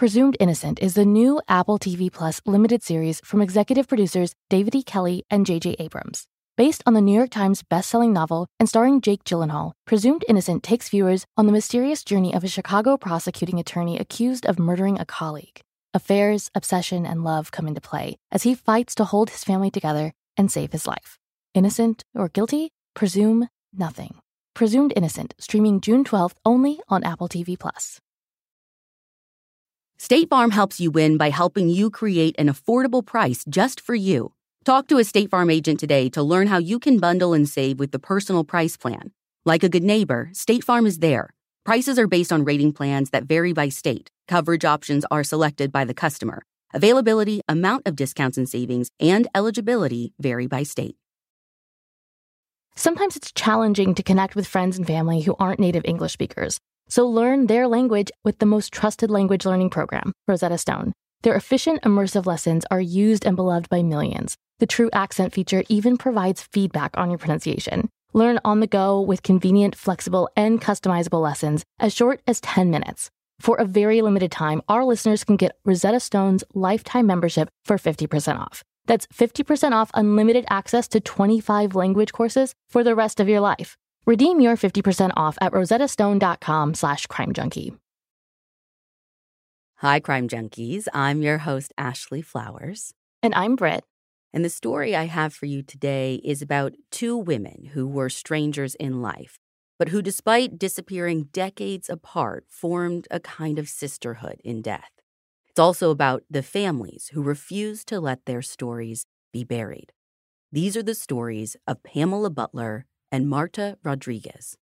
Presumed Innocent is the new Apple TV Plus limited series from executive producers David E. Kelley and J.J. Abrams. Based on the New York Times bestselling novel and starring Jake Gyllenhaal, Presumed Innocent takes viewers on the mysterious journey of a Chicago prosecuting attorney accused of murdering a colleague. Affairs, obsession, and love come into play as he fights to hold his family together and save his life. Innocent or guilty? Presume nothing. Presumed Innocent, streaming June 12th only on Apple TV Plus. State Farm helps you win by helping you create an affordable price just for you. Talk to a State Farm agent today to learn how you can bundle and save with the personal price plan. Like a good neighbor, State Farm is there. Prices are based on rating plans that vary by state. Coverage options are selected by the customer. Availability, amount of discounts and savings, and eligibility vary by state. Sometimes it's challenging to connect with friends and family who aren't native English speakers. So learn their language with the most trusted language learning program, Rosetta Stone. Their efficient, immersive lessons are used and beloved by millions. The True Accent feature even provides feedback on your pronunciation. Learn on the go with convenient, flexible, and customizable lessons as short as 10 minutes. For a very limited time, our listeners can get Rosetta Stone's lifetime membership for 50% off. That's 50% off unlimited access to 25 language courses for the rest of your life. Redeem your 50% off at rosettastone.com slash crimejunkie. Hi, Crime Junkies. I'm your host, Ashley Flowers. And I'm Brit. And the story I have for you today is about two women who were strangers in life, but who, despite disappearing decades apart, formed a kind of sisterhood in death. It's also about the families who refused to let their stories be buried. These are the stories of Pamela Butler and Marta Rodriguez.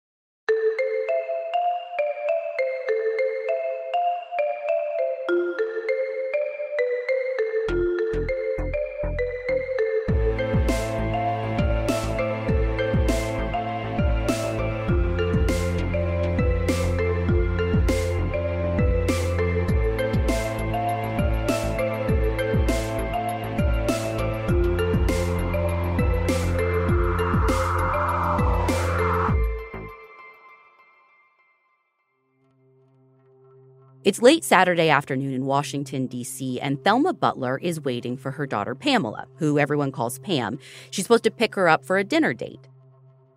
It's late Saturday afternoon in Washington, D.C., and Thelma Butler is waiting for her daughter Pamela, who everyone calls Pam. She's supposed to pick her up for a dinner date.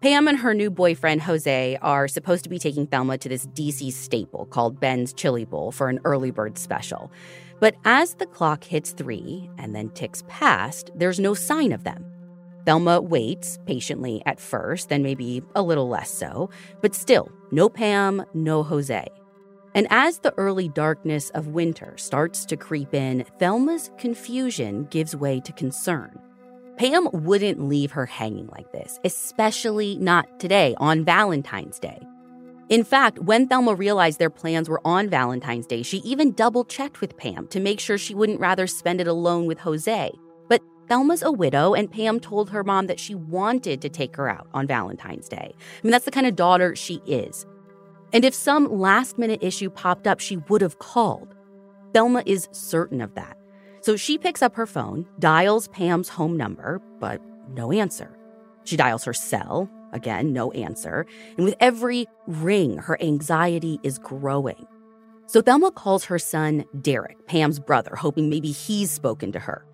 Pam and her new boyfriend, Jose, are supposed to be taking Thelma to this DC staple called Ben's Chili Bowl for an early bird special. But as the clock hits three and then ticks past, there's no sign of them. Thelma waits patiently at first, then maybe a little less so, but still, no Pam, no Jose. And as the early darkness of winter starts to creep in, Thelma's confusion gives way to concern. Pam wouldn't leave her hanging like this, especially not today on Valentine's Day. In fact, when Thelma realized their plans were on Valentine's Day, she even double checked with Pam to make sure she wouldn't rather spend it alone with Jose. But Thelma's a widow, and Pam told her mom that she wanted to take her out on Valentine's Day. I mean, that's the kind of daughter she is. And if some last minute issue popped up, she would have called. Thelma is certain of that. So she picks up her phone, dials Pam's home number, but no answer. She dials her cell, again, no answer. And with every ring, her anxiety is growing. So Thelma calls her son, Derek, Pam's brother, hoping maybe he's spoken to her.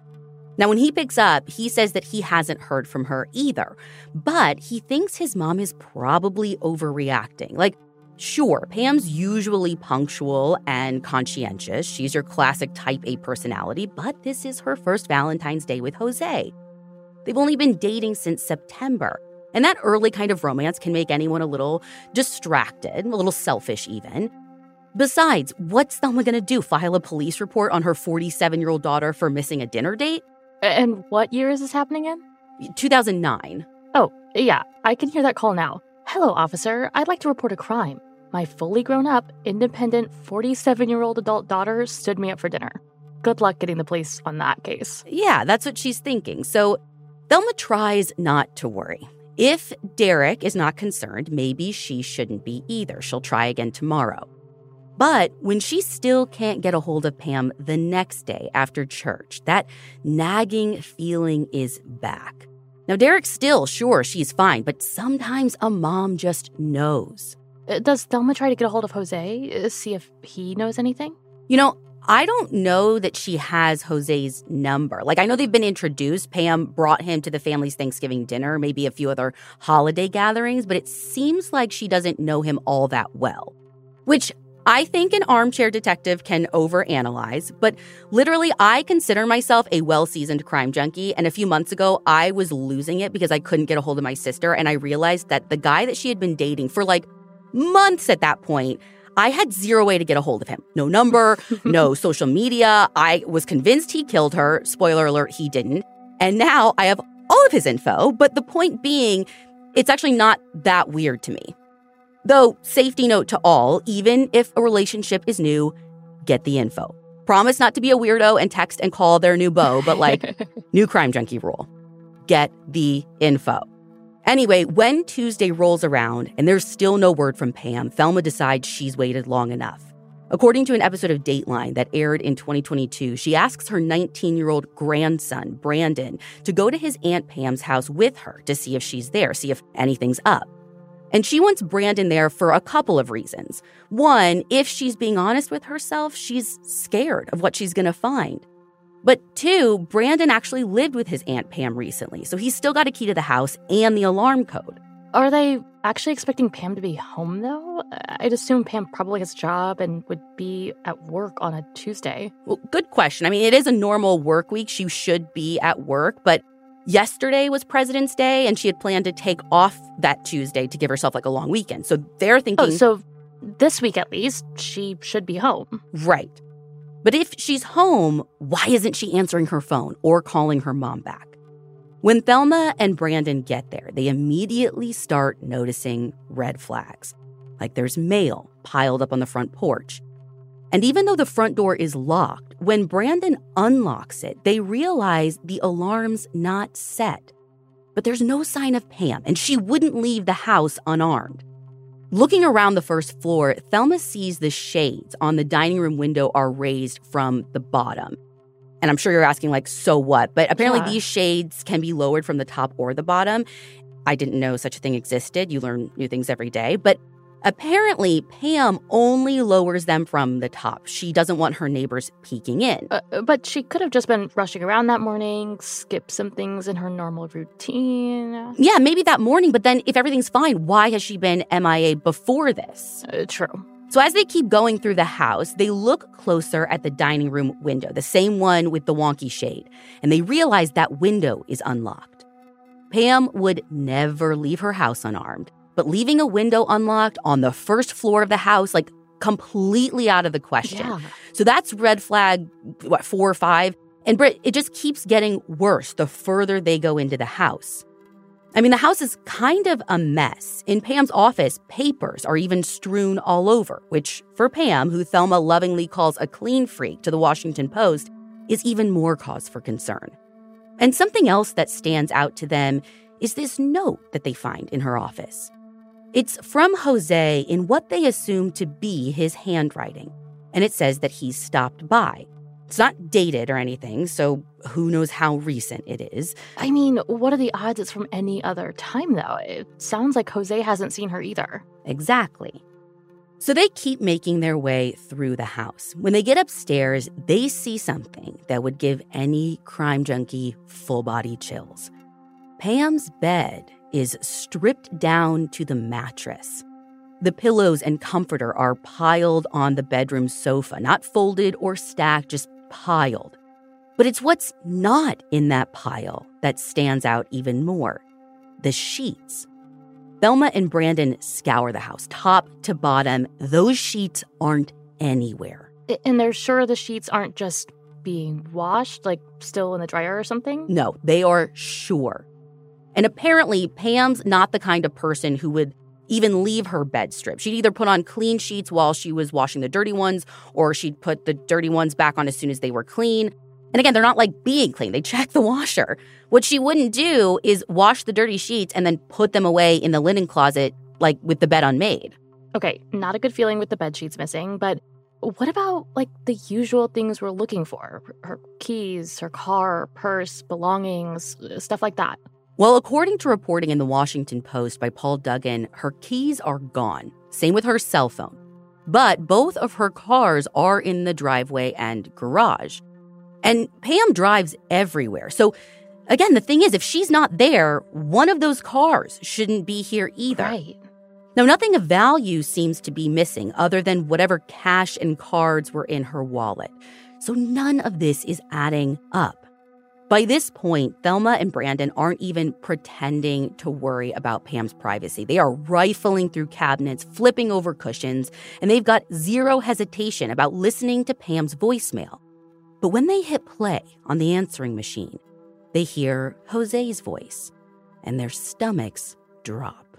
Now, when he picks up, he says that he hasn't heard from her either, but he thinks his mom is probably overreacting. Like, Sure, Pam's usually punctual and conscientious. She's your classic type A personality, but this is her first Valentine's Day with Jose. They've only been dating since September. And that early kind of romance can make anyone a little distracted, a little selfish even. Besides, what's Thelma to do? File a police report on her 47 year old daughter for missing a dinner date? And what year is this happening in? 2009. Oh, yeah, I can hear that call now. Hello, officer. I'd like to report a crime. My fully grown up, independent 47 year old adult daughter stood me up for dinner. Good luck getting the police on that case. Yeah, that's what she's thinking. So Thelma tries not to worry. If Derek is not concerned, maybe she shouldn't be either. She'll try again tomorrow. But when she still can't get a hold of Pam the next day after church, that nagging feeling is back. Now, Derek's still sure she's fine, but sometimes a mom just knows. Uh, Does Thelma try to get a hold of Jose, uh, see if he knows anything? You know, I don't know that she has Jose's number. Like, I know they've been introduced. Pam brought him to the family's Thanksgiving dinner, maybe a few other holiday gatherings, but it seems like she doesn't know him all that well. Which I think an armchair detective can overanalyze, but literally, I consider myself a well seasoned crime junkie. And a few months ago, I was losing it because I couldn't get a hold of my sister. And I realized that the guy that she had been dating for like months at that point, I had zero way to get a hold of him. No number, no social media. I was convinced he killed her. Spoiler alert, he didn't. And now I have all of his info. But the point being, it's actually not that weird to me. Though, safety note to all, even if a relationship is new, get the info. Promise not to be a weirdo and text and call their new beau, but like new crime junkie rule get the info. Anyway, when Tuesday rolls around and there's still no word from Pam, Thelma decides she's waited long enough. According to an episode of Dateline that aired in 2022, she asks her 19 year old grandson, Brandon, to go to his Aunt Pam's house with her to see if she's there, see if anything's up. And she wants Brandon there for a couple of reasons. One, if she's being honest with herself, she's scared of what she's going to find. But two, Brandon actually lived with his Aunt Pam recently, so he's still got a key to the house and the alarm code. Are they actually expecting Pam to be home, though? I'd assume Pam probably has a job and would be at work on a Tuesday. Well, good question. I mean, it is a normal work week. She should be at work, but yesterday was President's Day and she had planned to take off that Tuesday to give herself like a long weekend. So they're oh, thinking. Oh, so this week at least, she should be home. Right. But if she's home, why isn't she answering her phone or calling her mom back? When Thelma and Brandon get there, they immediately start noticing red flags. Like there's mail piled up on the front porch. And even though the front door is locked, when Brandon unlocks it, they realize the alarm's not set. But there's no sign of Pam, and she wouldn't leave the house unarmed. Looking around the first floor, Thelma sees the shades on the dining room window are raised from the bottom. And I'm sure you're asking, like, so what? But apparently, Yeah. these shades can be lowered from the top or the bottom. I didn't know such a thing existed. You learn new things every day. But apparently, Pam only lowers them from the top. She doesn't want her neighbors peeking in. Uh, but she could have just been rushing around that morning, skipped some things in her normal routine. Yeah, maybe that morning, but then if everything's fine, why has she been MIA before this? Uh, true. So as they keep going through the house, they look closer at the dining room window, the same one with the wonky shade, and they realize that window is unlocked. Pam would never leave her house unarmed, but leaving a window unlocked on the first floor of the house, like completely out of the question. Yeah. So that's red flag, what, four or five? And Brit, it just keeps getting worse the further they go into the house. I mean, the house is kind of a mess. In Pam's office, papers are even strewn all over, which for Pam, who Thelma lovingly calls a clean freak to the Washington Post, is even more cause for concern. And something else that stands out to them is this note that they find in her office. It's from Jose in what they assume to be his handwriting, and it says that he's stopped by. It's not dated or anything, so who knows how recent it is. I mean, what are the odds it's from any other time, though? It sounds like Jose hasn't seen her either. Exactly. So they keep making their way through the house. When they get upstairs, they see something that would give any crime junkie full body chills. Pam's bed is stripped down to the mattress. The pillows and comforter are piled on the bedroom sofa, not folded or stacked, just piled. But it's what's not in that pile that stands out even more the sheets. Thelma and Brandon scour the house top to bottom. Those sheets aren't anywhere. And they're sure the sheets aren't just being washed, like still in the dryer or something? No, they are sure. And apparently, Pam's not the kind of person who would even leave her bed strip. She'd either put on clean sheets while she was washing the dirty ones, or she'd put the dirty ones back on as soon as they were clean. And again, they're not like being clean. They check the washer. What she wouldn't do is wash the dirty sheets and then put them away in the linen closet, like with the bed unmade. Okay, not a good feeling with the bed sheets missing, but what about like the usual things we're looking for? Her keys, her car, purse, belongings, uh, stuff like that. Well, according to reporting in the Washington Post by Paul Duggan, her keys are gone. Same with her cell phone. But both of her cars are in the driveway and garage. And Pam drives everywhere. So, again, the thing is, if she's not there, one of those cars shouldn't be here either. Right. Now, nothing of value seems to be missing other than whatever cash and cards were in her wallet. So, none of this is adding up. By this point, Thelma and Brandon aren't even pretending to worry about Pam's privacy. They are rifling through cabinets, flipping over cushions, and they've got zero hesitation about listening to Pam's voicemail. But when they hit play on the answering machine, they hear Jose's voice and their stomachs drop.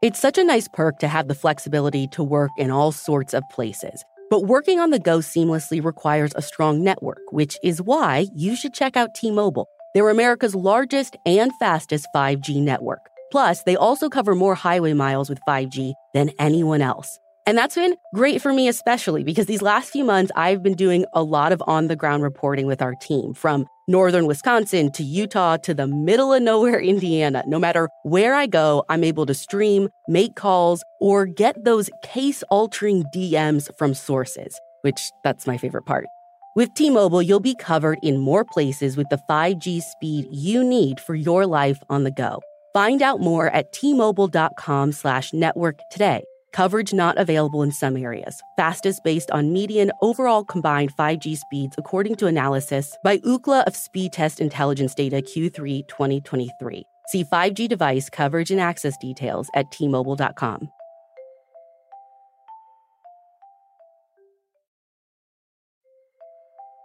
It's such a nice perk to have the flexibility to work in all sorts of places. But working on the go seamlessly requires a strong network, which is why you should check out T Mobile. They're America's largest and fastest 5G network. Plus, they also cover more highway miles with 5G than anyone else. And that's been great for me, especially because these last few months, I've been doing a lot of on the ground reporting with our team from northern Wisconsin to Utah to the middle of nowhere, Indiana. No matter where I go, I'm able to stream, make calls, or get those case altering DMs from sources, which that's my favorite part. With T Mobile, you'll be covered in more places with the 5G speed you need for your life on the go. Find out more at tmobile.com slash network today. Coverage not available in some areas. Fastest based on median overall combined 5G speeds, according to analysis by Ookla of Speedtest Intelligence Data Q3 2023. See 5G device coverage and access details at tmobile.com.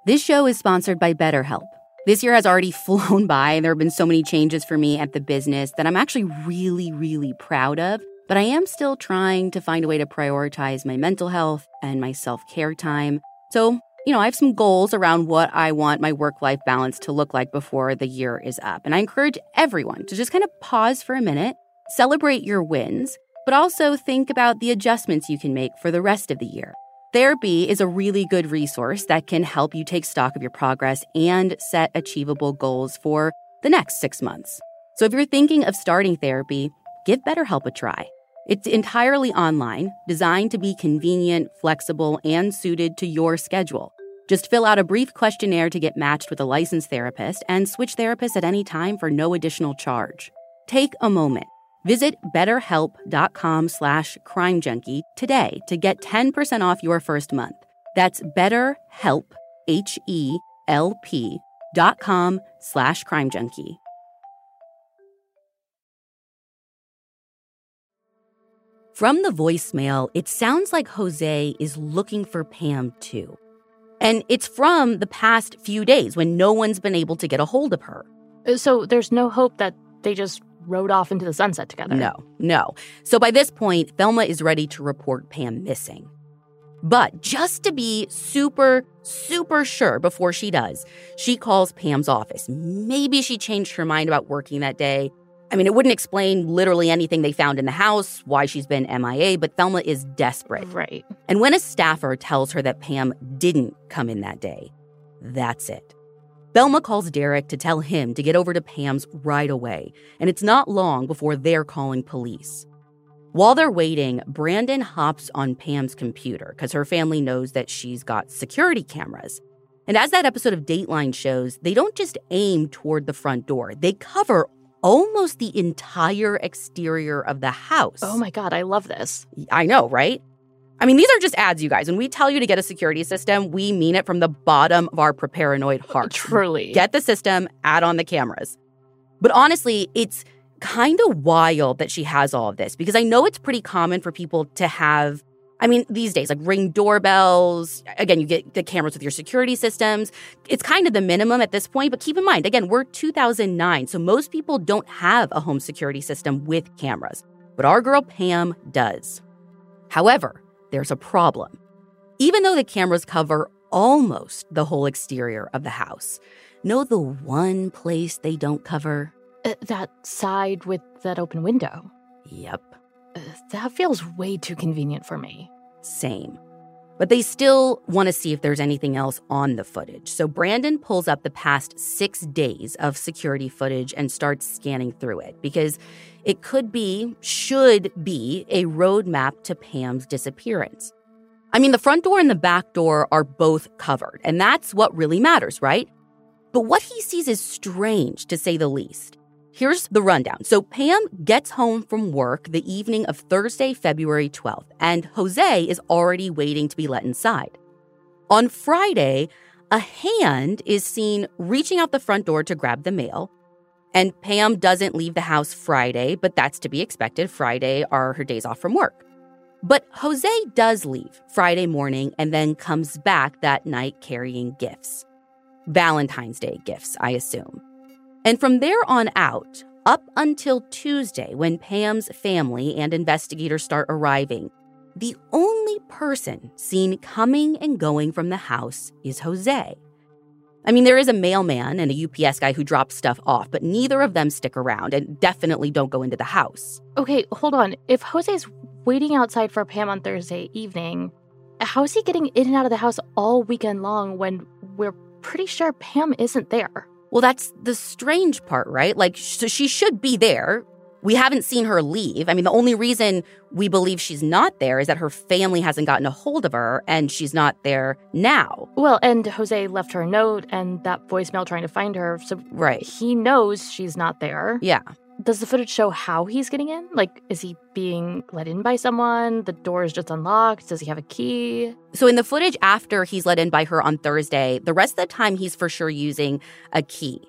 This show is sponsored by BetterHelp. This year has already flown by, and there have been so many changes for me at the business that I'm actually really, really proud of but I am still trying to find a way to prioritize my mental health and my self care time. So, you know, I have some goals around what I want my work life balance to look like before the year is up. And I encourage everyone to just kind of pause for a minute, celebrate your wins, but also think about the adjustments you can make for the rest of the year. Therapy is a really good resource that can help you take stock of your progress and set achievable goals for the next six months. So if you're thinking of starting therapy, give BetterHelp a try. It's entirely online, designed to be convenient, flexible, and suited to your schedule. Just fill out a brief questionnaire to get matched with a licensed therapist and switch therapists at any time for no additional charge. Take a moment. Visit betterhelp.com slash crimejunkie today to get 10% off your first month. That's betterhelp, H-E-L-P dot com slash crimejunkie. From the voicemail, it sounds like Jose is looking for Pam too. And it's from the past few days when no one's been able to get a hold of her. Uh, so there's no hope that they just rode off into the sunset together. No, no. So by this point, Thelma is ready to report Pam missing. But just to be super, super sure before she does, she calls Pam's office. Maybe she changed her mind about working that day. I mean, it wouldn't explain literally anything they found in the house, why she's been MIA, but Thelma is desperate. Right. And when a staffer tells her that Pam didn't come in that day, that's it. Thelma calls Derek to tell him to get over to Pam's right away, and it's not long before they're calling police. While they're waiting, Brandon hops on Pam's computer because her family knows that she's got security cameras. And as that episode of Dateline shows, they don't just aim toward the front door, they cover almost the entire exterior of the house. Oh my God, I love this. I know, right? I mean, these are just ads, you guys. When we tell you to get a security system, we mean it from the bottom of our paranoid heart. Truly. Get the system, add on the cameras. But honestly, it's kind of wild that she has all of this because I know it's pretty common for people to have. I mean, these days, like ring doorbells, again, you get the cameras with your security systems. It's kind of the minimum at this point, but keep in mind, again, we're 2009, so most people don't have a home security system with cameras. But our girl Pam does. However, there's a problem. Even though the cameras cover almost the whole exterior of the house, know the one place they don't cover? Uh, that side with that open window. Yep, that feels way too convenient for me. same. But they still want to see if there's anything else on the footage. So Brandon pulls up the past six days of security footage and starts scanning through it because it could be, should be, a roadmap to Pam's disappearance. I mean, the front door and the back door are both covered, and that's what really matters, right? But what he sees is strange, to say the least. Here's the rundown. So, Pam gets home from work the evening of Thursday, February 12th, and Jose is already waiting to be let inside. On Friday, a hand is seen reaching out the front door to grab the mail. And Pam doesn't leave the house Friday, but that's to be expected. Friday are her days off from work. But Jose does leave Friday morning and then comes back that night carrying gifts. Valentine's Day gifts, I assume. And from there on out, up until Tuesday, when Pam's family and investigators start arriving, the only person seen coming and going from the house is Jose. I mean, there is a mailman and a UPS guy who drops stuff off, but neither of them stick around and definitely don't go into the house. Okay, hold on. If Jose's waiting outside for Pam on Thursday evening, how is he getting in and out of the house all weekend long when we're pretty sure Pam isn't there? Well, that's the strange part, right? Like, so she should be there. We haven't seen her leave. I mean, the only reason we believe she's not there is that her family hasn't gotten a hold of her and she's not there now. Well, and Jose left her a note and that voicemail trying to find her, so Right. he knows she's not there. Yeah. Does the footage show how he's getting in? Like, is he being let in by someone? The door is just unlocked? Does he have a key? So in the footage after he's let in by her on Thursday, the rest of the time he's for sure using a key.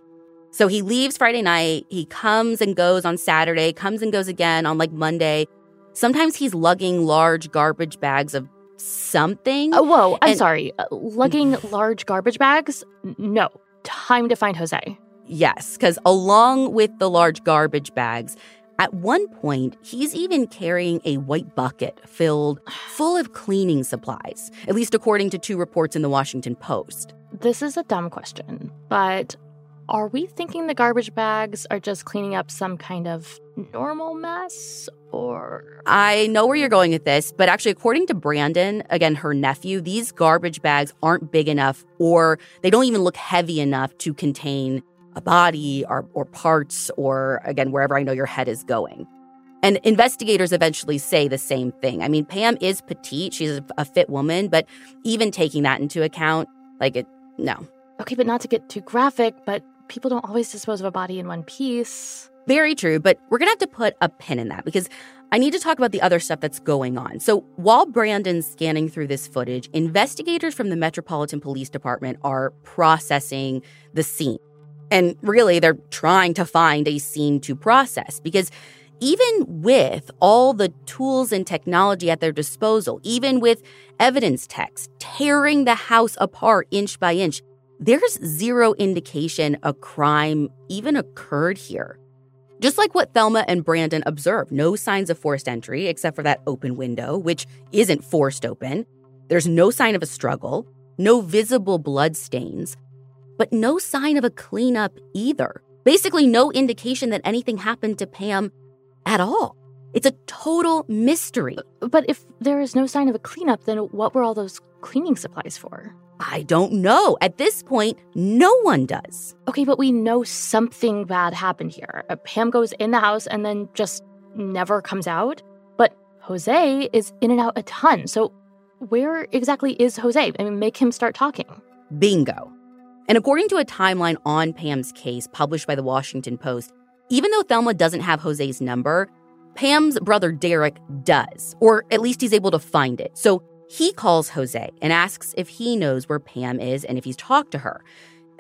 So he leaves Friday night, he comes and goes on Saturday, comes and goes again on like Monday. Sometimes he's lugging large garbage bags of something. Oh, whoa, I'm And- sorry. Uh, lugging large garbage bags? No. Time to find Jose. Yes, because along with the large garbage bags, at one point, he's even carrying a white bucket filled full of cleaning supplies, at least according to two reports in the Washington Post. This is a dumb question, but are we thinking the garbage bags are just cleaning up some kind of normal mess? Or. I know where you're going with this, but actually, according to Brandon, again, her nephew, these garbage bags aren't big enough or they don't even look heavy enough to contain a body or, or parts or, again, wherever I know your head is going. And investigators eventually say the same thing. I mean, Pam is petite, she's a, a fit woman, but even taking that into account, like it, no. Okay, but not to get too graphic, but people don't always dispose of a body in one piece. Very true, but we're gonna have to put a pin in that because I need to talk about the other stuff that's going on. So while Brandon's scanning through this footage, investigators from the Metropolitan Police Department are processing the scene. And really, they're trying to find a scene to process because even with all the tools and technology at their disposal, even with evidence techs tearing the house apart inch by inch, there's zero indication a crime even occurred here. Just like what Thelma and Brandon observed, no signs of forced entry except for that open window, which isn't forced open. There's no sign of a struggle, no visible blood stains, but no sign of a cleanup either. Basically, no indication that anything happened to Pam at all. It's a total mystery. But if there is no sign of a cleanup, then what were all those cleaning supplies for? I don't know. At this point, no one does. Okay, but we know something bad happened here. Pam goes in the house and then just never comes out. But Jose is in and out a ton. So where exactly is Jose? I mean, make him start talking. Bingo. And according to a timeline on Pam's case published by the Washington Post, even though Thelma doesn't have Jose's number, Pam's brother Derek does, or at least he's able to find it. So He calls Jose and asks if he knows where Pam is and if he's talked to her.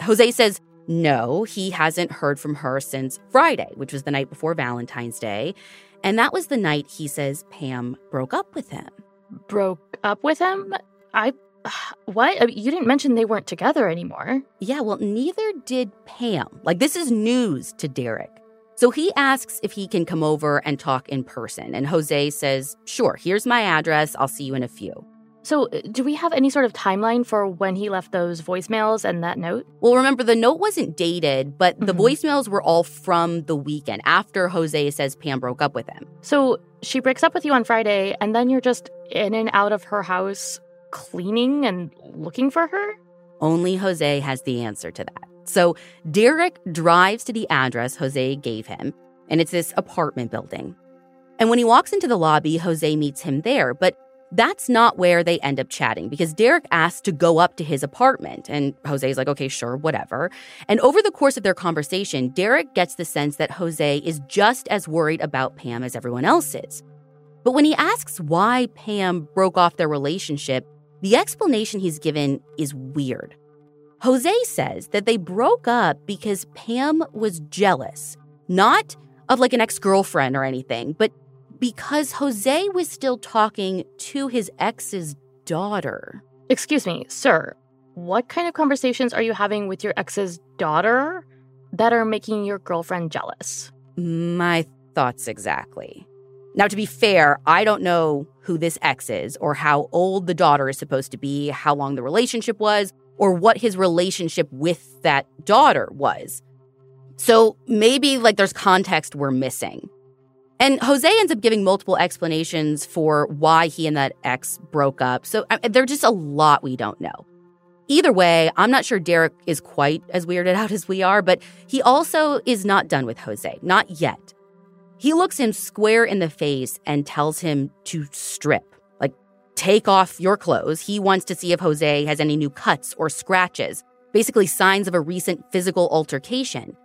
Jose says no, he hasn't heard from her since Friday, which was the night before Valentine's Day. And that was the night he says Pam broke up with him. Broke up with him? I. What? I mean, you didn't mention they weren't together anymore. Yeah, well, neither did Pam. Like, this is news to Derek. So he asks if he can come over and talk in person. And Jose says, Sure, here's my address. I'll see you in a few. So, uh, do we have any sort of timeline for when he left those voicemails and that note? Well, remember, the note wasn't dated, but mm-hmm. the voicemails were all from the weekend after Jose says Pam broke up with him. So, she breaks up with you on Friday, and then you're just in and out of her house cleaning and looking for her? Only Jose has the answer to that. So Derek drives to the address Jose gave him, and it's this apartment building. And when he walks into the lobby, Jose meets him there, but that's not where they end up chatting because Derek asks to go up to his apartment. And Jose's like, okay, sure, whatever. And over the course of their conversation, Derek gets the sense that Jose is just as worried about Pam as everyone else is. But when he asks why Pam broke off their relationship, the explanation he's given is weird. Jose says that they broke up because Pam was jealous, not of like an ex girlfriend or anything, but because Jose was still talking to his ex's daughter. Excuse me, sir. What kind of conversations are you having with your ex's daughter that are making your girlfriend jealous? My thoughts exactly. Now, to be fair, I don't know who this ex is or how old the daughter is supposed to be, how long the relationship was, or what his relationship with that daughter was. So maybe like there's context we're missing. And Jose ends up giving multiple explanations for why he and that ex broke up. So I, there's just a lot we don't know. Either way, I'm not sure Derek is quite as weirded out as we are, but he also is not done with Jose, not yet. He looks him square in the face and tells him to strip like, take off your clothes. He wants to see if Jose has any new cuts or scratches, basically signs of a recent physical altercation.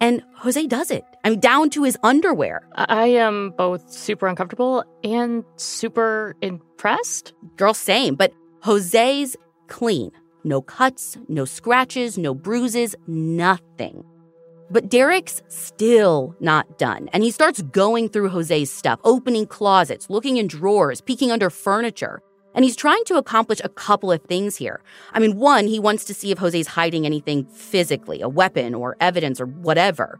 And Jose does it. I'm down to his underwear. I am both super uncomfortable and super impressed. Girl, same. But Jose's clean. No cuts, no scratches, no bruises, nothing. But Derek's still not done. And he starts going through Jose's stuff, opening closets, looking in drawers, peeking under furniture. And he's trying to accomplish a couple of things here. I mean, one, he wants to see if Jose's hiding anything physically, a weapon or evidence or whatever.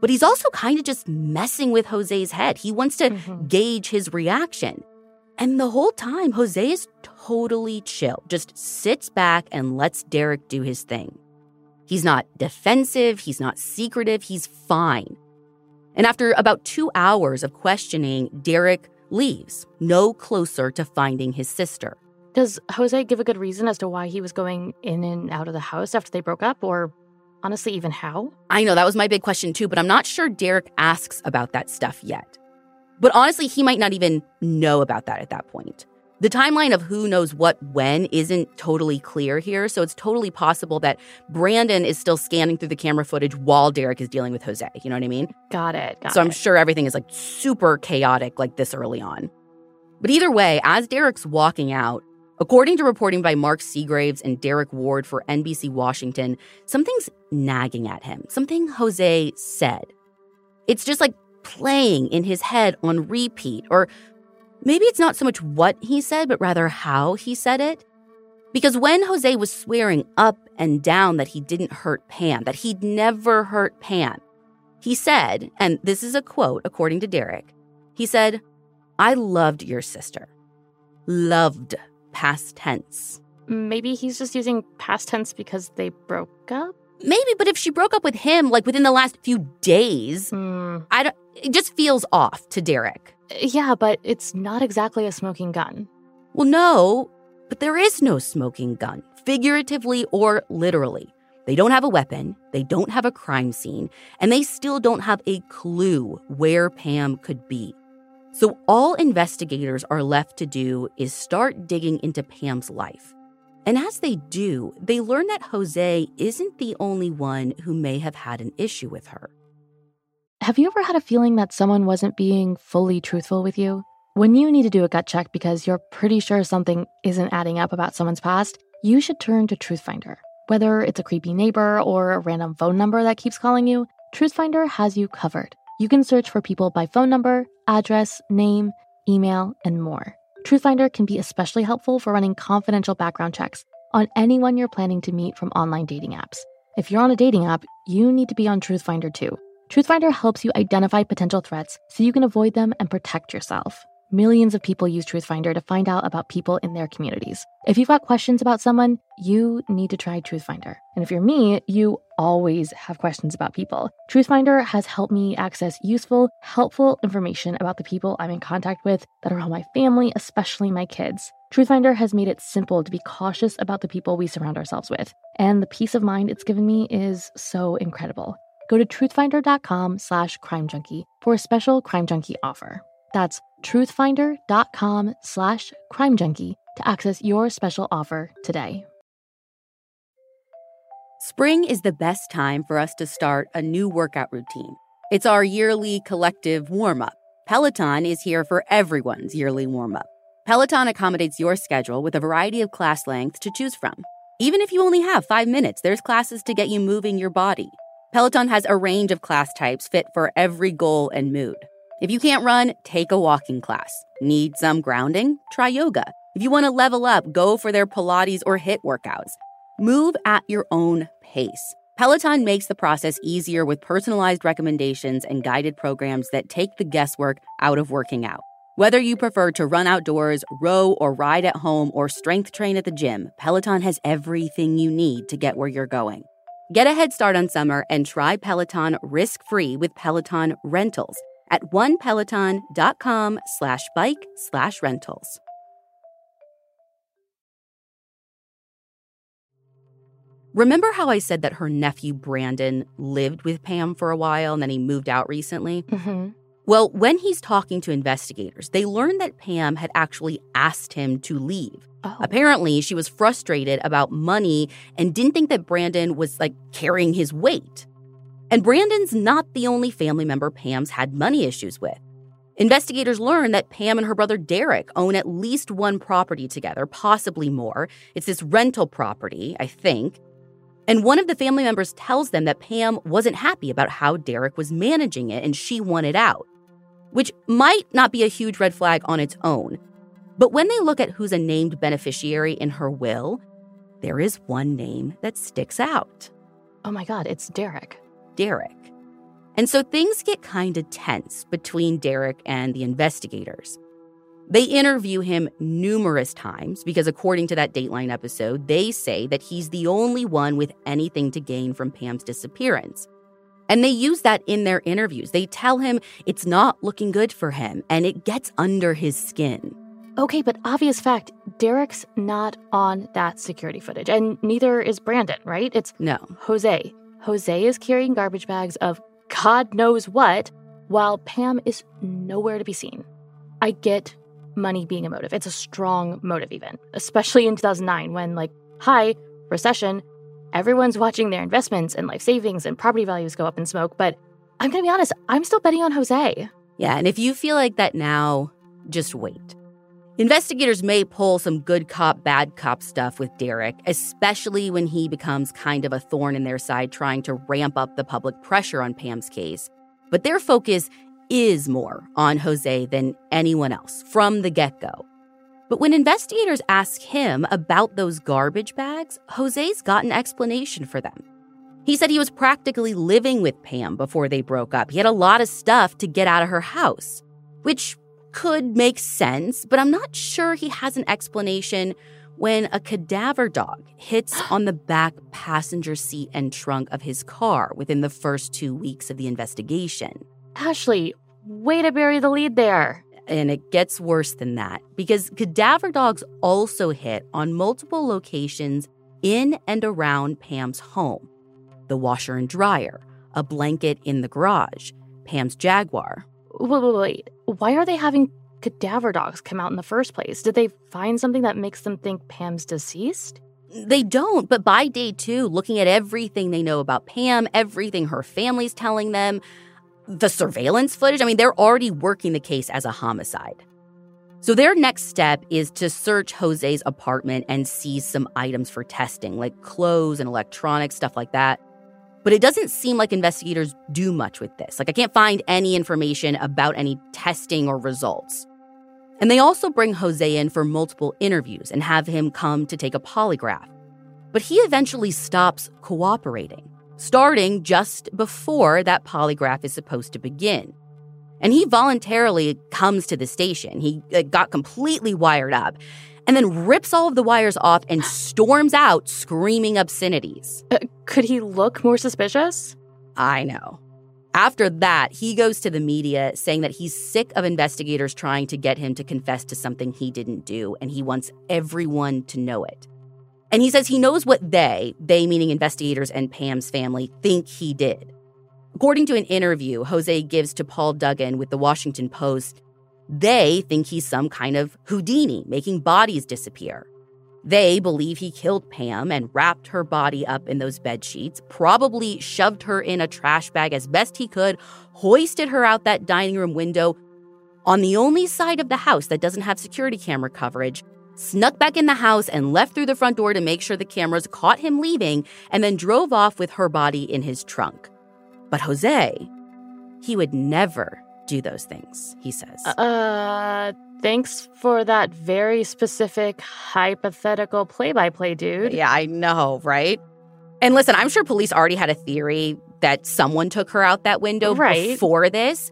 But he's also kind of just messing with Jose's head. He wants to mm-hmm. gauge his reaction. And the whole time, Jose is totally chill, just sits back and lets Derek do his thing. He's not defensive, he's not secretive, he's fine. And after about two hours of questioning, Derek leaves, no closer to finding his sister. Does Jose give a good reason as to why he was going in and out of the house after they broke up, or honestly, even how? I know that was my big question too, but I'm not sure Derek asks about that stuff yet. But honestly, he might not even know about that at that point. The timeline of who knows what when isn't totally clear here, so it's totally possible that Brandon is still scanning through the camera footage while Derek is dealing with Jose. You know what I mean? Got it. Got so I'm sure everything is like super chaotic like this early on. But either way, as Derek's walking out, according to reporting by Mark Segraves and Derrick Ward for NBC Washington, something's nagging at him, something Jose said. It's just like playing in his head on repeat, or Maybe it's not so much what he said, but rather how he said it. Because when Jose was swearing up and down that he didn't hurt Pam, that he'd never hurt Pam, he said, and this is a quote according to Derek, he said, I loved your sister. Loved, past tense. Maybe he's just using past tense because they broke up? Maybe, but if she broke up with him like within the last few days, mm. I don't, it just feels off to Derek. Yeah, but it's not exactly a smoking gun. Well, no, but there is no smoking gun, figuratively or literally. They don't have a weapon, they don't have a crime scene, and they still don't have a clue where Pam could be. So, all investigators are left to do is start digging into Pam's life. And as they do, they learn that Jose isn't the only one who may have had an issue with her. Have you ever had a feeling that someone wasn't being fully truthful with you? When you need to do a gut check because you're pretty sure something isn't adding up about someone's past, you should turn to Truthfinder. Whether it's a creepy neighbor or a random phone number that keeps calling you, Truthfinder has you covered. You can search for people by phone number, address, name, email, and more. Truthfinder can be especially helpful for running confidential background checks on anyone you're planning to meet from online dating apps. If you're on a dating app, you need to be on Truthfinder too. Truthfinder helps you identify potential threats so you can avoid them and protect yourself. Millions of people use Truthfinder to find out about people in their communities. If you've got questions about someone, you need to try Truthfinder. And if you're me, you always have questions about people. Truthfinder has helped me access useful, helpful information about the people I'm in contact with that are all my family, especially my kids. Truthfinder has made it simple to be cautious about the people we surround ourselves with, and the peace of mind it's given me is so incredible. Go to truthfinder.com slash crimejunkie for a special Crime Junkie offer. That's truthfinder.com slash crimejunkie to access your special offer today. Spring is the best time for us to start a new workout routine. It's our yearly collective warm up. Peloton is here for everyone's yearly warm up. Peloton accommodates your schedule with a variety of class lengths to choose from. Even if you only have five minutes, there's classes to get you moving your body. Peloton has a range of class types fit for every goal and mood. If you can't run, take a walking class. Need some grounding? Try yoga. If you want to level up, go for their Pilates or HIIT workouts. Move at your own pace. Peloton makes the process easier with personalized recommendations and guided programs that take the guesswork out of working out. Whether you prefer to run outdoors, row or ride at home, or strength train at the gym, Peloton has everything you need to get where you're going. Get a head start on summer and try Peloton risk-free with Peloton Rentals at onepeloton.com slash bike slash rentals. Remember how I said that her nephew Brandon lived with Pam for a while and then he moved out recently? Mm-hmm. Well, when he's talking to investigators, they learn that Pam had actually asked him to leave. Oh. Apparently, she was frustrated about money and didn't think that Brandon was like carrying his weight. And Brandon's not the only family member Pam's had money issues with. Investigators learn that Pam and her brother Derek own at least one property together, possibly more. It's this rental property, I think. And one of the family members tells them that Pam wasn't happy about how Derek was managing it and she wanted out, which might not be a huge red flag on its own. But when they look at who's a named beneficiary in her will, there is one name that sticks out Oh my God, it's Derek. Derek. And so things get kind of tense between Derek and the investigators. They interview him numerous times because, according to that Dateline episode, they say that he's the only one with anything to gain from Pam's disappearance. And they use that in their interviews. They tell him it's not looking good for him and it gets under his skin. Okay, but obvious fact Derek's not on that security footage, and neither is Brandon, right? It's No. Jose. Jose is carrying garbage bags of God knows what, while Pam is nowhere to be seen. I get money being a motive. It's a strong motive, even, especially in 2009 when, like, hi, recession, everyone's watching their investments and life savings and property values go up in smoke. But I'm going to be honest, I'm still betting on Jose. Yeah, and if you feel like that now, just wait. Investigators may pull some good cop, bad cop stuff with Derek, especially when he becomes kind of a thorn in their side trying to ramp up the public pressure on Pam's case. But their focus is more on Jose than anyone else from the get go. But when investigators ask him about those garbage bags, Jose's got an explanation for them. He said he was practically living with Pam before they broke up. He had a lot of stuff to get out of her house, which could make sense, but I'm not sure he has an explanation when a cadaver dog hits on the back passenger seat and trunk of his car within the first two weeks of the investigation. Ashley, way to bury the lead there. And it gets worse than that because cadaver dogs also hit on multiple locations in and around Pam's home the washer and dryer, a blanket in the garage, Pam's Jaguar. Wait, wait, wait. Why are they having cadaver dogs come out in the first place? Did they find something that makes them think Pam's deceased? They don't, but by day two, looking at everything they know about Pam, everything her family's telling them, the surveillance footage, I mean, they're already working the case as a homicide. So their next step is to search Jose's apartment and seize some items for testing, like clothes and electronics, stuff like that. But it doesn't seem like investigators do much with this. Like, I can't find any information about any testing or results. And they also bring Jose in for multiple interviews and have him come to take a polygraph. But he eventually stops cooperating, starting just before that polygraph is supposed to begin. And he voluntarily comes to the station. He uh, got completely wired up and then rips all of the wires off and storms out screaming obscenities. Uh, could he look more suspicious? I know. After that, he goes to the media saying that he's sick of investigators trying to get him to confess to something he didn't do, and he wants everyone to know it. And he says he knows what they, they meaning investigators and Pam's family, think he did. According to an interview Jose gives to Paul Duggan with the Washington Post, they think he's some kind of Houdini making bodies disappear. They believe he killed Pam and wrapped her body up in those bed sheets, probably shoved her in a trash bag as best he could, hoisted her out that dining room window on the only side of the house that doesn't have security camera coverage, snuck back in the house and left through the front door to make sure the cameras caught him leaving, and then drove off with her body in his trunk. But Jose, he would never do those things, he says. Uh, thanks for that very specific hypothetical play by play, dude. Yeah, I know, right? And listen, I'm sure police already had a theory that someone took her out that window right. before this.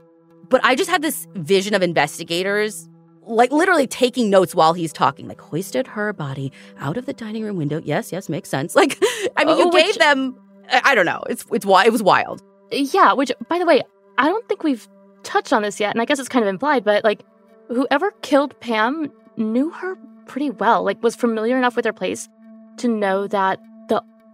But I just had this vision of investigators like literally taking notes while he's talking, like hoisted her body out of the dining room window. Yes, yes, makes sense. Like, I mean, you oh, which, gave them. I don't know. It's it's why it was wild. Yeah. Which, by the way, I don't think we've touched on this yet, and I guess it's kind of implied, but like whoever killed Pam knew her pretty well, like was familiar enough with her place to know that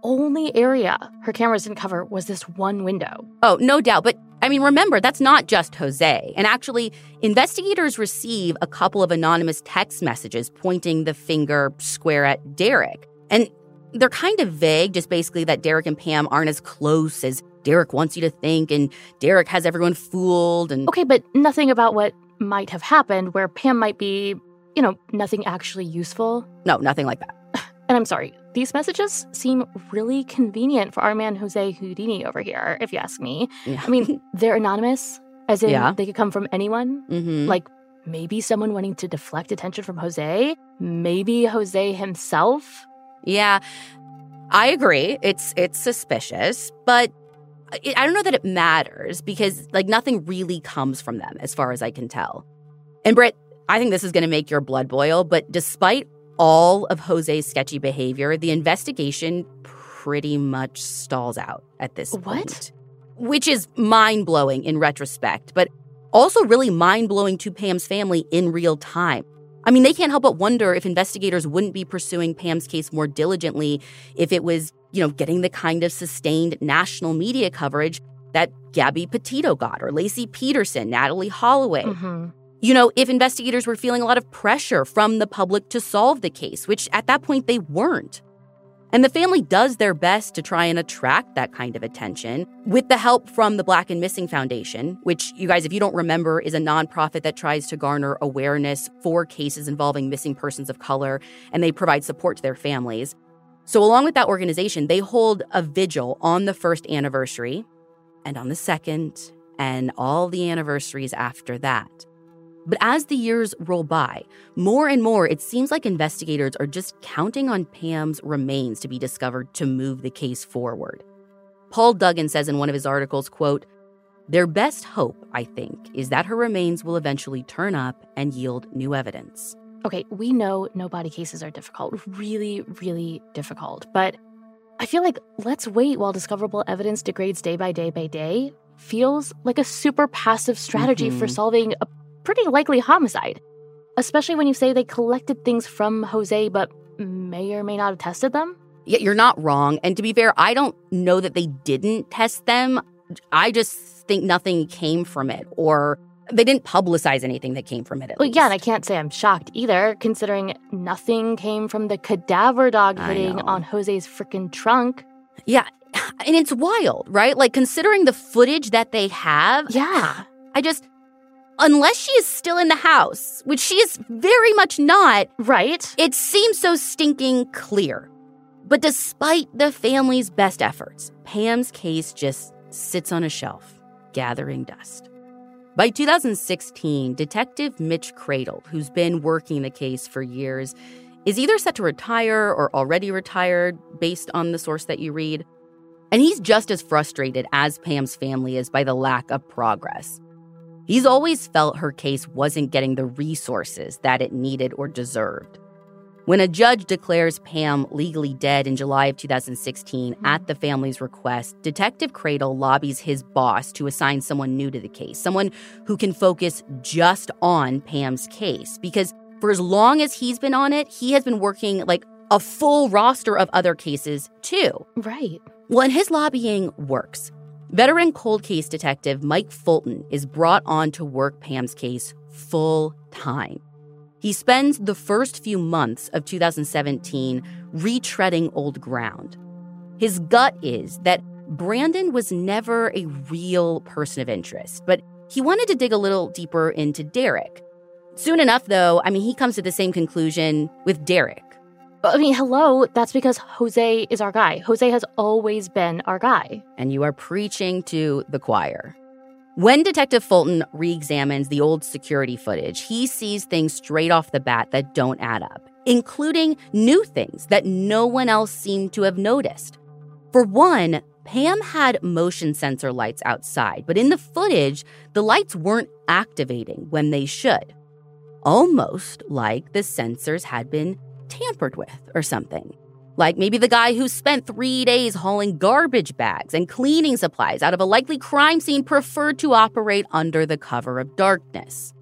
only area her cameras didn't cover was this one window. Oh, no doubt. But I mean, remember, that's not just Jose. And actually, investigators receive a couple of anonymous text messages pointing the finger square at Derrick. And they're kind of vague, just basically that Derrick and Pam aren't as close as Derrick wants you to think, and Derrick has everyone fooled. And okay, but nothing about what might have happened where Pam might be, you know, nothing actually useful. No, nothing like that. And I'm sorry, these messages seem really convenient for our man Jose Houdini over here, if you ask me. Yeah. I mean, they're anonymous, as in yeah. they could come from anyone. Mm-hmm. Like maybe someone wanting to deflect attention from Jose, maybe Jose himself. Yeah, I agree. It's it's suspicious, but I don't know that it matters because like nothing really comes from them as far as I can tell. And Brit, I think this is going to make your blood boil, but despite all of Jose's sketchy behavior, the investigation pretty much stalls out at this what? point. Which is mind blowing in retrospect, but also really mind blowing to Pam's family in real time. I mean, they can't help but wonder if investigators wouldn't be pursuing Pam's case more diligently if it was you know, getting the kind of sustained national media coverage that Gabby Petito got, or Laci Peterson, Natalee Holloway. Mm-hmm. You know, if investigators were feeling a lot of pressure from the public to solve the case, which at that point they weren't. And the family does their best to try and attract that kind of attention with the help from the Black and Missing Foundation, which, you guys, if you don't remember, is a nonprofit that tries to garner awareness for cases involving missing persons of color, and they provide support to their families. So, along with that organization, they hold a vigil on the first anniversary and on the second and all the anniversaries after that. But as the years roll by, more and more it seems like investigators are just counting on Pam's remains to be discovered to move the case forward. Paul Duggan says in one of his articles, quote, "Their best hope, I think, is that her remains will eventually turn up and yield new evidence." Okay, we know no body cases are difficult, really, really difficult. But I feel like let's wait while discoverable evidence degrades day by day by day feels like a super passive strategy mm-hmm. for solving a pretty likely homicide. Especially when you say they collected things from Jose but may or may not have tested them. Yeah, you're not wrong. And to be fair, I don't know that they didn't test them. I just think nothing came from it or they didn't publicize anything that came from it. well, least. yeah, and I can't say I'm shocked either, considering nothing came from the cadaver dog hitting on Jose's freaking trunk. Yeah, and it's wild, right? Like considering the footage that they have. Yeah, I just unless she is still in the house, which she is very much not, Right? it seems so stinking clear. But despite the family's best efforts, Pam's case just sits on a shelf, gathering dust. By 2016, Detective Mitch Credle, who's been working the case for years, is either set to retire or already retired based on the source that you read. And he's just as frustrated as Pam's family is by the lack of progress. He's always felt her case wasn't getting the resources that it needed or deserved. When a judge declares Pam legally dead in July of 2016 at the family's request, Detective Credle lobbies his boss to assign someone new to the case, someone who can focus just on Pam's case. Because for as long as he's been on it, he has been working like a full roster of other cases too. Right. Well, and his lobbying works. Veteran cold case detective Mike Fulton is brought on to work Pam's case full time. He spends the first few months of 2017 retreading old ground. His gut is that Brandon was never a real person of interest, but he wanted to dig a little deeper into Derrick. Soon enough, though, I mean, he comes to the same conclusion with Derrick. I mean, hello, that's because Jose is our guy. Jose has always been our guy. and you are preaching to the choir. When Detective Fulton re examines the old security footage, he sees things straight off the bat that don't add up, including new things that no one else seemed to have noticed. For one, Pam had motion sensor lights outside, but in the footage, the lights weren't activating when they should. Almost like the sensors had been tampered with or something. Like maybe the guy who spent three days hauling garbage bags and cleaning supplies out of a likely crime scene preferred to operate under the cover of darkness.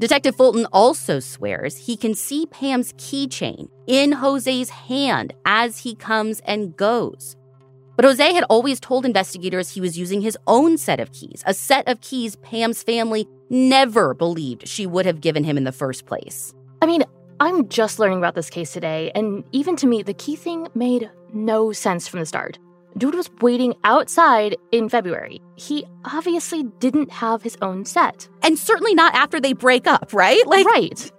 Detective Fulton also swears he can see Pam's keychain in Jose's hand as he comes and goes. But Jose had always told investigators he was using his own set of keys, a set of keys Pam's family never believed she would have given him in the first place. I mean, I'm just learning about this case today, and even to me, the key thing made no sense from the start. Dude was waiting outside in February. He obviously didn't have his own set. And certainly not after they break up, right? Like, right.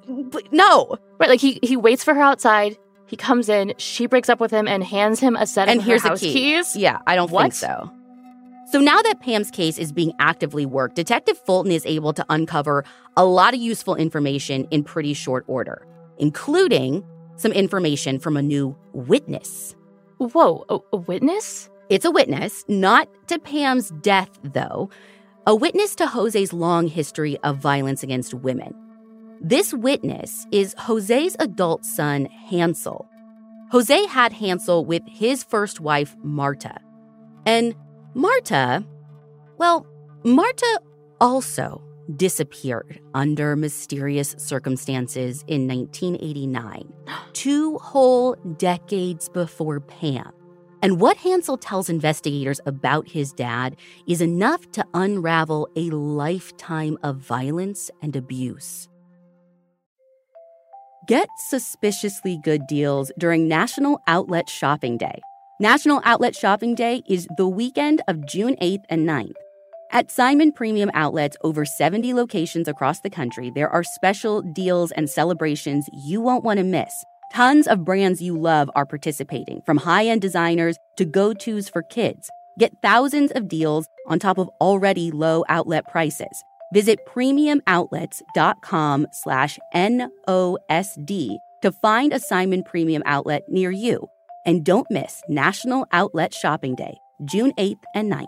no. Right, like he, he waits for her outside. He comes in, she breaks up with him and hands him a set And of here's her the house key. keys. Yeah, I don't think so. So now that Pam's case is being actively worked, Detective Fulton is able to uncover a lot of useful information in pretty short order, including some information from a new witness. Whoa, a, a witness? It's a witness, not to Pam's death, though, a witness to Jose's long history of violence against women. This witness is Jose's adult son, Hansel. Jose had Hansel with his first wife, Marta. And Marta, well, Marta also disappeared under mysterious circumstances in 1989, two whole decades before Pam. And what Hansel tells investigators about his dad is enough to unravel a lifetime of violence and abuse. Get suspiciously good deals during National Outlet Shopping Day. National Outlet Shopping Day is the weekend of June 8th and 9th. At Simon Premium Outlets, over 70 locations across the country, there are special deals and celebrations you won't want to miss. Tons of brands you love are participating, from high-end designers to go-tos for kids. Get thousands of deals on top of already low outlet prices. Visit premiumoutlets.com slash NOSD to find a Simon Premium outlet near you. And don't miss National Outlet Shopping Day, June 8th and 9th.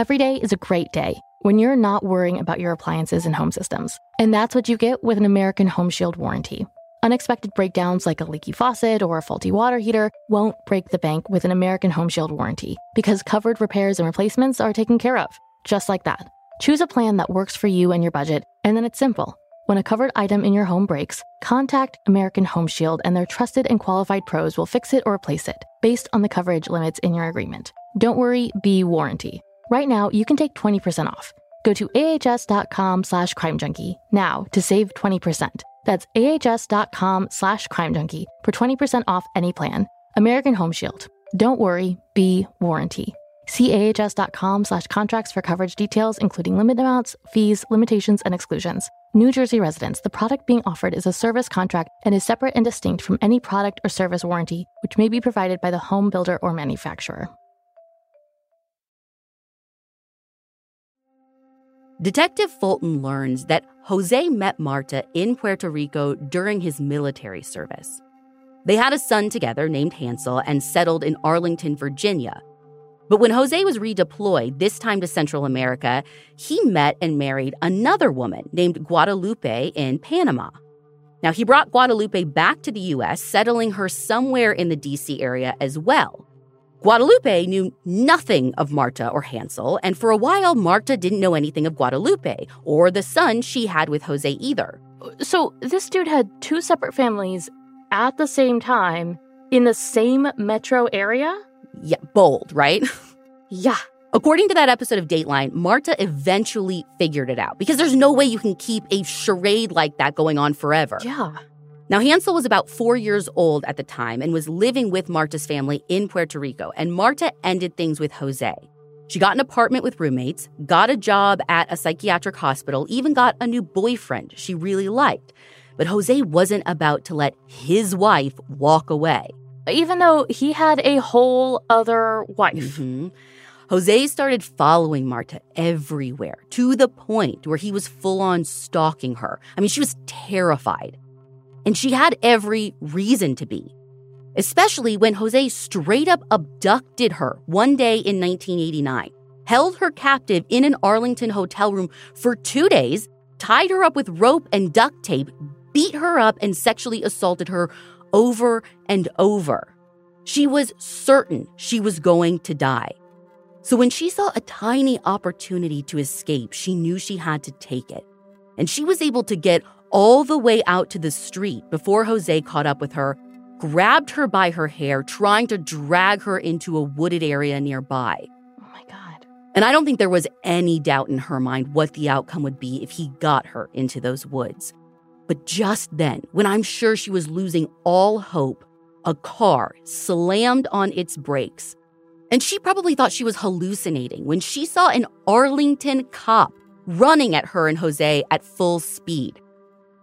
Every day is a great day when you're not worrying about your appliances and home systems. And that's what you get with an American Home Shield warranty. Unexpected breakdowns like a leaky faucet or a faulty water heater won't break the bank with an American Home Shield warranty because covered repairs and replacements are taken care of, just like that. Choose a plan that works for you and your budget, and then it's simple. When a covered item in your home breaks, contact American Home Shield and their trusted and qualified pros will fix it or replace it based on the coverage limits in your agreement. Don't worry, be warranty. Right now, you can take 20% off. Go to ahs.com slash crime junkie now to save 20%. That's ahs.com slash crime junkie for 20% off any plan. American Home Shield. Don't worry, be warranty. See ahs.com slash contracts for coverage details, including limit amounts, fees, limitations, and exclusions. New Jersey residents, the product being offered is a service contract and is separate and distinct from any product or service warranty, which may be provided by the home builder or manufacturer. Detective Fulton learns that Jose met Marta in Puerto Rico during his military service. They had a son together named Hansel and settled in Arlington, Virginia, but when Jose was redeployed, this time to Central America, he met and married another woman named Guadalupe in Panama. Now, he brought Guadalupe back to the US, settling her somewhere in the DC area as well. Guadalupe knew nothing of Marta or Hansel, and for a while, Marta didn't know anything of Guadalupe or the son she had with Jose either. So, this dude had two separate families at the same time in the same metro area? Yeah, bold, right? yeah. According to that episode of Dateline, Marta eventually figured it out because there's no way you can keep a charade like that going on forever. Yeah. Now, Hansel was about four years old at the time and was living with Marta's family in Puerto Rico, and Marta ended things with Jose. She got an apartment with roommates, got a job at a psychiatric hospital, even got a new boyfriend she really liked. But Jose wasn't about to let his wife walk away even though he had a whole other wife. Mm-hmm. Jose started following Marta everywhere to the point where he was full on stalking her. I mean, she was terrified. And she had every reason to be, especially when Jose straight up abducted her one day in 1989, held her captive in an Arlington hotel room for two days, tied her up with rope and duct tape, beat her up, and sexually assaulted her over and over. She was certain she was going to die. So when she saw a tiny opportunity to escape, she knew she had to take it. And she was able to get all the way out to the street before Jose caught up with her, grabbed her by her hair, trying to drag her into a wooded area nearby. Oh my God. And I don't think there was any doubt in her mind what the outcome would be if he got her into those woods. But just then, when I'm sure she was losing all hope, a car slammed on its brakes. And she probably thought she was hallucinating when she saw an Arlington cop running at her and Jose at full speed.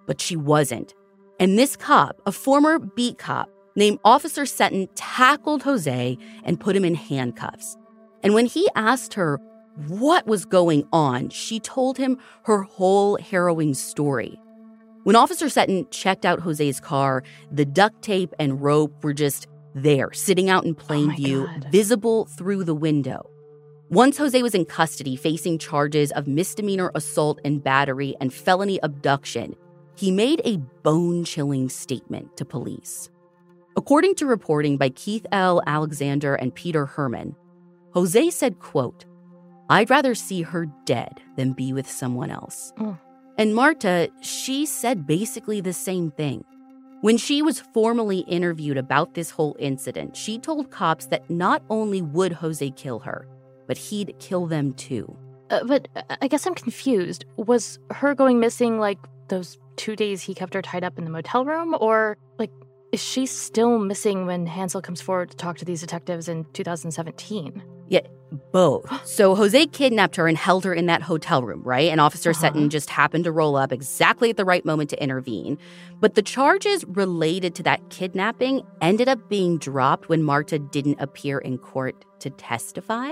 But she wasn't. And this cop, a former beat cop named Officer Seton, tackled Jose and put him in handcuffs. And when he asked her what was going on, she told him her whole harrowing story. When Officer Seton checked out Jose's car, the duct tape and rope were just there, sitting out in oh plain oh view, God. visible through the window. Once Jose was in custody, facing charges of misdemeanor assault and battery and felony abduction, he made a bone chilling statement to police. According to reporting by Keith L. Alexander and Peter Herman, Jose said, quote, I'd rather see her dead than be with someone else. Mm. And Marta, she said basically the same thing. When she was formally interviewed about this whole incident, she told cops that not only would Jose kill her, but he'd kill them too. Uh, but uh, I guess I'm confused. Was her going missing like those two days he kept her tied up in the motel room? Or like, is she still missing when Hansel comes forward to talk to these detectives in 2017? Yeah, both. So Jose kidnapped her and held her in that hotel room, right? And Officer uh-huh. Seton just happened to roll up exactly at the right moment to intervene. But the charges related to that kidnapping ended up being dropped when Marta didn't appear in court to testify.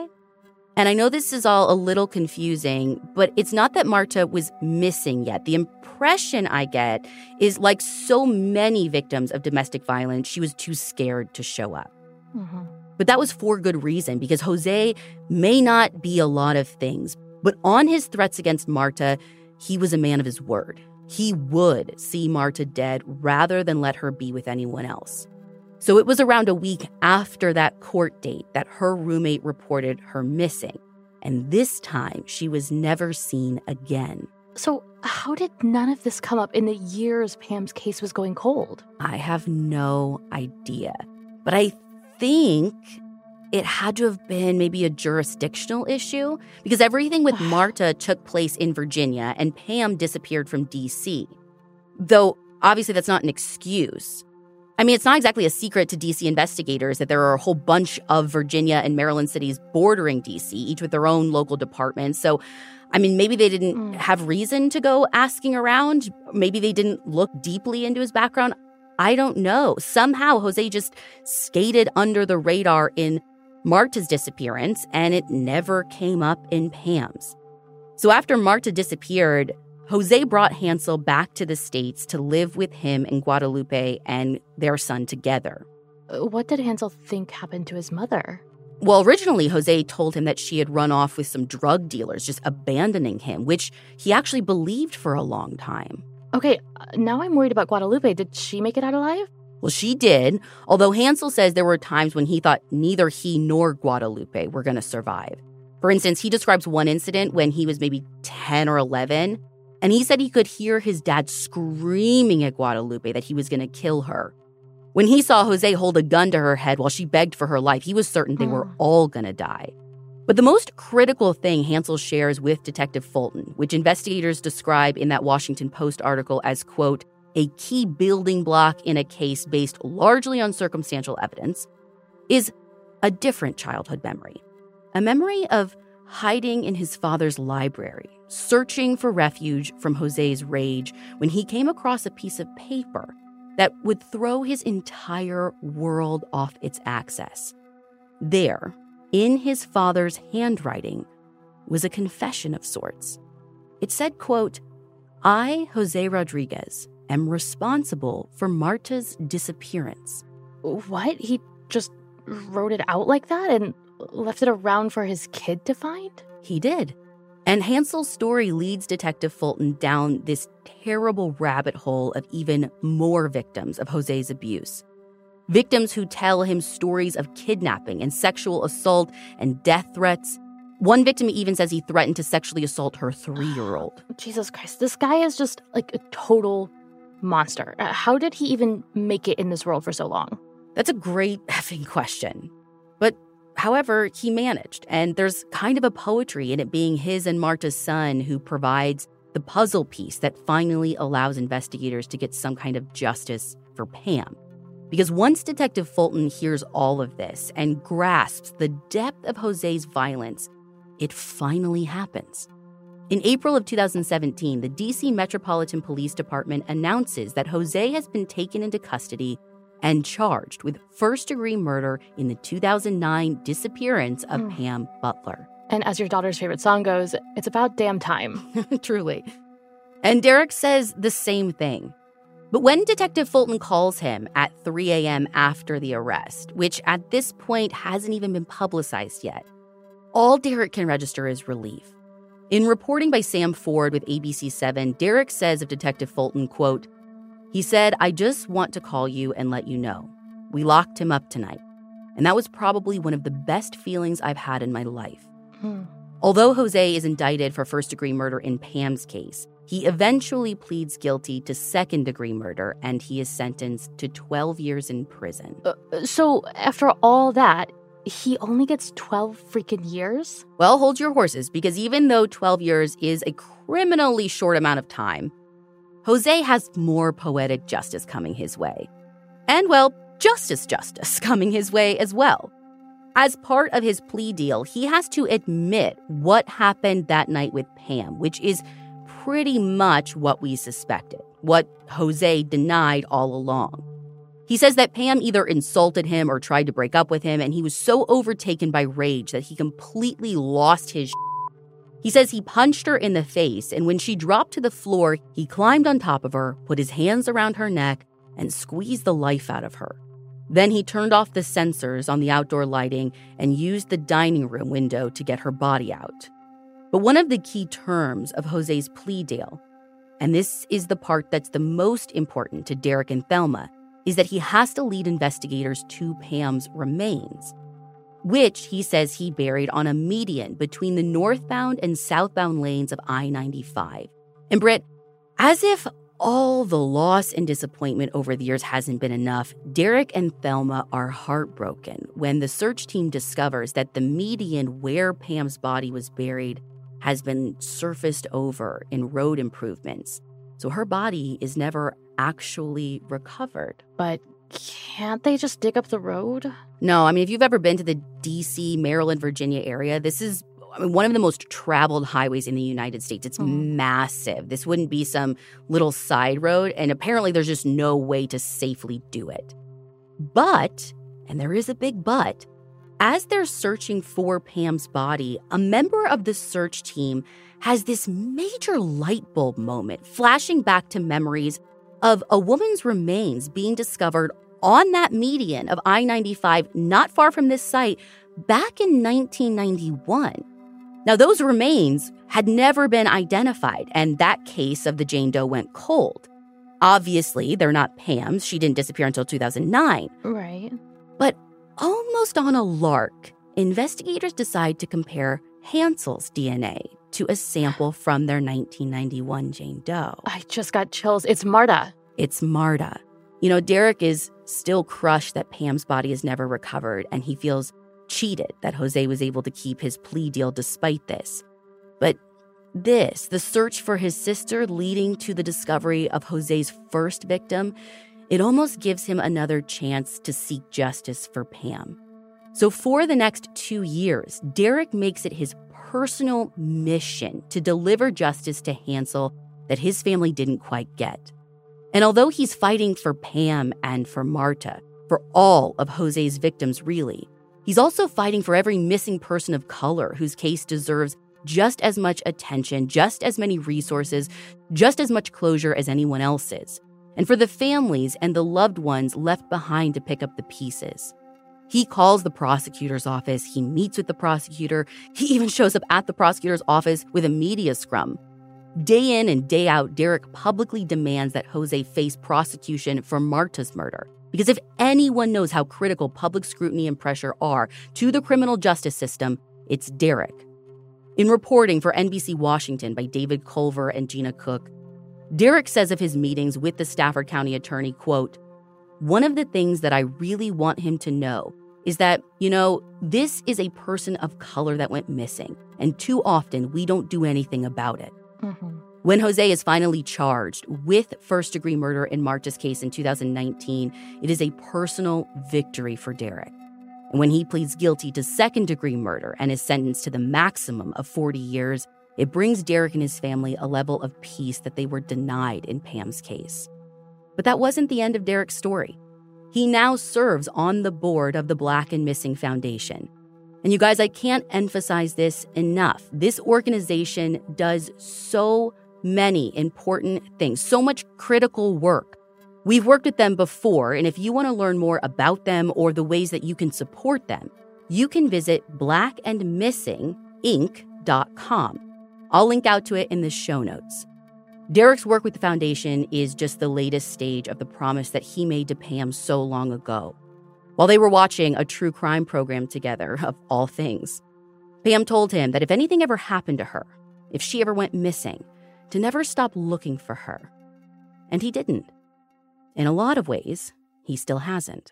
And I know this is all a little confusing, but it's not that Marta was missing yet. The impression I get is like so many victims of domestic violence, she was too scared to show up. Mm-hmm. But that was for good reason because Jose may not be a lot of things, but on his threats against Marta, he was a man of his word. He would see Marta dead rather than let her be with anyone else. So it was around a week after that court date that her roommate reported her missing. And this time, she was never seen again. So, how did none of this come up in the years Pam's case was going cold? I have no idea. But I think it had to have been maybe a jurisdictional issue because everything with Marta took place in Virginia and Pam disappeared from DC. Though obviously that's not an excuse. I mean, it's not exactly a secret to DC investigators that there are a whole bunch of Virginia and Maryland cities bordering DC, each with their own local departments. So, I mean, maybe they didn't mm. have reason to go asking around. Maybe they didn't look deeply into his background. I don't know. Somehow, Jose just skated under the radar in Marta's disappearance, and it never came up in Pam's. So after Marta disappeared, Jose brought Hansel back to the States to live with him and Guadalupe and their son together. Uh, what did Hansel think happened to his mother? Well, originally, Jose told him that she had run off with some drug dealers, just abandoning him, which he actually believed for a long time. Okay, uh, now I'm worried about Guadalupe. Did she make it out alive? Well, she did, although Hansel says there were times when he thought neither he nor Guadalupe were going to survive. For instance, he describes one incident when he was maybe 10 or 11 and he said he could hear his dad screaming at Guadalupe that he was going to kill her. When he saw Jose hold a gun to her head while she begged for her life, he was certain they were hmm. all going to die. But the most critical thing Hansel shares with Detective Fulton, which investigators describe in that Washington Post article as, quote, a key building block in a case based largely on circumstantial evidence, is a different childhood memory. A memory of hiding in his father's library, searching for refuge from Jose's rage when he came across a piece of paper that would throw his entire world off its axis. There, in his father's handwriting, was a confession of sorts. It said, quote, I, Jose Rodriguez, am responsible for Marta's disappearance. What? He just wrote it out like that and left it around for his kid to find? He did. And Hansel's story leads Detective Fulton down this terrible rabbit hole of even more victims of Jose's abuse. Victims who tell him stories of kidnapping and sexual assault and death threats. One victim even says he threatened to sexually assault her three year old. Jesus Christ, this guy is just like a total monster. Uh, how did he even make it in this world for so long? That's a great effing question. However, he managed, and there's kind of a poetry in it being his and Marta's son who provides the puzzle piece that finally allows investigators to get some kind of justice for Pam. Because once Detective Fulton hears all of this and grasps the depth of Jose's violence, it finally happens. In April of 2017, the DC Metropolitan Police Department announces that Jose has been taken into custody and charged with first degree murder in the 2009 disappearance of mm. Pam Butler. And as your daughter's favorite song goes, it's about damn time. Truly. And Derrick says the same thing. But when Detective Fulton calls him at 3 a.m. after the arrest, which at this point hasn't even been publicized yet, all Derrick can register is relief. In reporting by Sam Ford with ABC7, Derrick says of Detective Fulton, quote, he said, I just want to call you and let you know. We locked him up tonight. And that was probably one of the best feelings I've had in my life. Hmm. Although Jose is indicted for first degree murder in Pam's case, he eventually pleads guilty to second degree murder and he is sentenced to 12 years in prison. Uh, so, after all that, he only gets 12 freaking years? Well, hold your horses because even though 12 years is a criminally short amount of time, Jose has more poetic justice coming his way. And, well, justice justice coming his way as well. As part of his plea deal, he has to admit what happened that night with Pam, which is pretty much what we suspected, what Jose denied all along. He says that Pam either insulted him or tried to break up with him, and he was so overtaken by rage that he completely lost his he says he punched her in the face, and when she dropped to the floor, he climbed on top of her, put his hands around her neck, and squeezed the life out of her. Then he turned off the sensors on the outdoor lighting and used the dining room window to get her body out. But one of the key terms of Jose's plea deal, and this is the part that's the most important to Derrick and Thelma, is that he has to lead investigators to Pam's remains which he says he buried on a median between the northbound and southbound lanes of I 95. And Brit, as if all the loss and disappointment over the years hasn't been enough, Derrick and Thelma are heartbroken when the search team discovers that the median where Pam's body was buried has been surfaced over in road improvements. So her body is never actually recovered. But can't they just dig up the road? No, I mean, if you've ever been to the DC, Maryland, Virginia area, this is I mean, one of the most traveled highways in the United States. It's mm. massive. This wouldn't be some little side road. And apparently, there's just no way to safely do it. But, and there is a big but, as they're searching for Pam's body, a member of the search team has this major light bulb moment, flashing back to memories of a woman's remains being discovered on that median of I 95, not far from this site, back in 1991. Now, those remains had never been identified, and that case of the Jane Doe went cold. Obviously, they're not Pam's. She didn't disappear until 2009. Right. But almost on a lark, investigators decide to compare Hansel's DNA to a sample from their 1991 Jane Doe. I just got chills. It's Marta. It's Marta. You know, Derrick is still crushed that Pam's body is never recovered, and he feels cheated that Jose was able to keep his plea deal despite this. But this, the search for his sister leading to the discovery of Jose's first victim, it almost gives him another chance to seek justice for Pam. So, for the next two years, Derrick makes it his personal mission to deliver justice to Hansel that his family didn't quite get. And although he's fighting for Pam and for Marta, for all of Jose's victims, really, He's also fighting for every missing person of color whose case deserves just as much attention, just as many resources, just as much closure as anyone else's, and for the families and the loved ones left behind to pick up the pieces. He calls the prosecutor's office, he meets with the prosecutor, he even shows up at the prosecutor's office with a media scrum. Day in and day out, Derrick publicly demands that Jose face prosecution for Marta's murder. Because if anyone knows how critical public scrutiny and pressure are to the criminal justice system, it's Derrick. In reporting for NBC Washington by David Culver and Gina Cook, Derrick says of his meetings with the Stafford County attorney, quote, one of the things that I really want him to know is that, you know, this is a person of color that went missing, and too often we don't do anything about it. Mm-hmm. When Jose is finally charged with first degree murder in Marta's case in 2019, it is a personal victory for Derrick. And when he pleads guilty to second degree murder and is sentenced to the maximum of 40 years, it brings Derrick and his family a level of peace that they were denied in Pam's case. But that wasn't the end of Derrick's story. He now serves on the board of the Black and Missing Foundation. And you guys, I can't emphasize this enough. This organization does so many important things, so much critical work. We've worked with them before, and if you want to learn more about them or the ways that you can support them, you can visit blackandmissinginc.com. I'll link out to it in the show notes. Derrick's work with the foundation is just the latest stage of the promise that he made to Pam so long ago. While they were watching a true crime program together, of all things, Pam told him that if anything ever happened to her, if she ever went missing, to never stop looking for her. And he didn't. In a lot of ways, he still hasn't.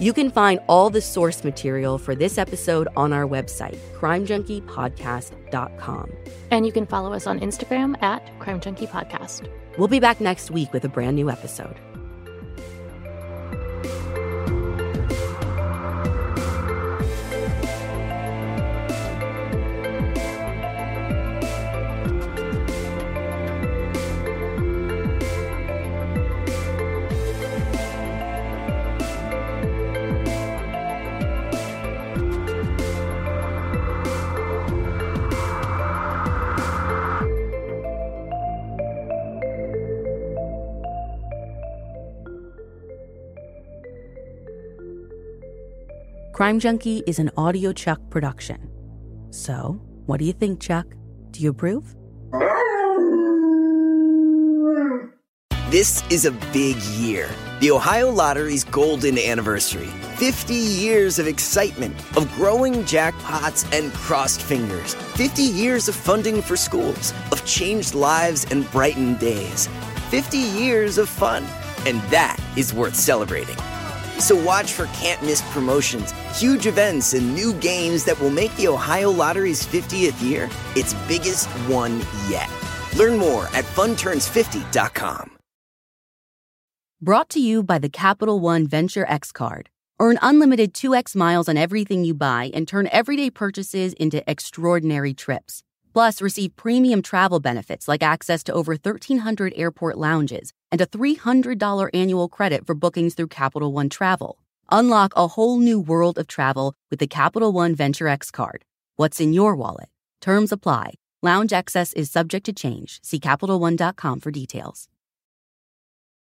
You can find all the source material for this episode on our website, crimejunkiepodcast.com. And you can follow us on Instagram at Crime Junkie Podcast. We'll be back next week with a brand new episode. Crime Junkie is an audio Chuck production. So, what do you think, Chuck? Do you approve? This is a big year. The Ohio Lottery's golden anniversary. 50 years of excitement, of growing jackpots and crossed fingers. 50 years of funding for schools, of changed lives and brightened days. 50 years of fun. And that is worth celebrating. So watch for can't miss promotions, huge events, and new games that will make the Ohio Lottery's 50th year its biggest one yet. Learn more at funturns50.com. Brought to you by the Capital One Venture X card. Earn unlimited 2x miles on everything you buy and turn everyday purchases into extraordinary trips. Plus, receive premium travel benefits like access to over 1,300 airport lounges and a $300 annual credit for bookings through Capital One Travel. Unlock a whole new world of travel with the Capital One Venture X card. What's in your wallet? Terms apply. Lounge access is subject to change. See CapitalOne.com for details.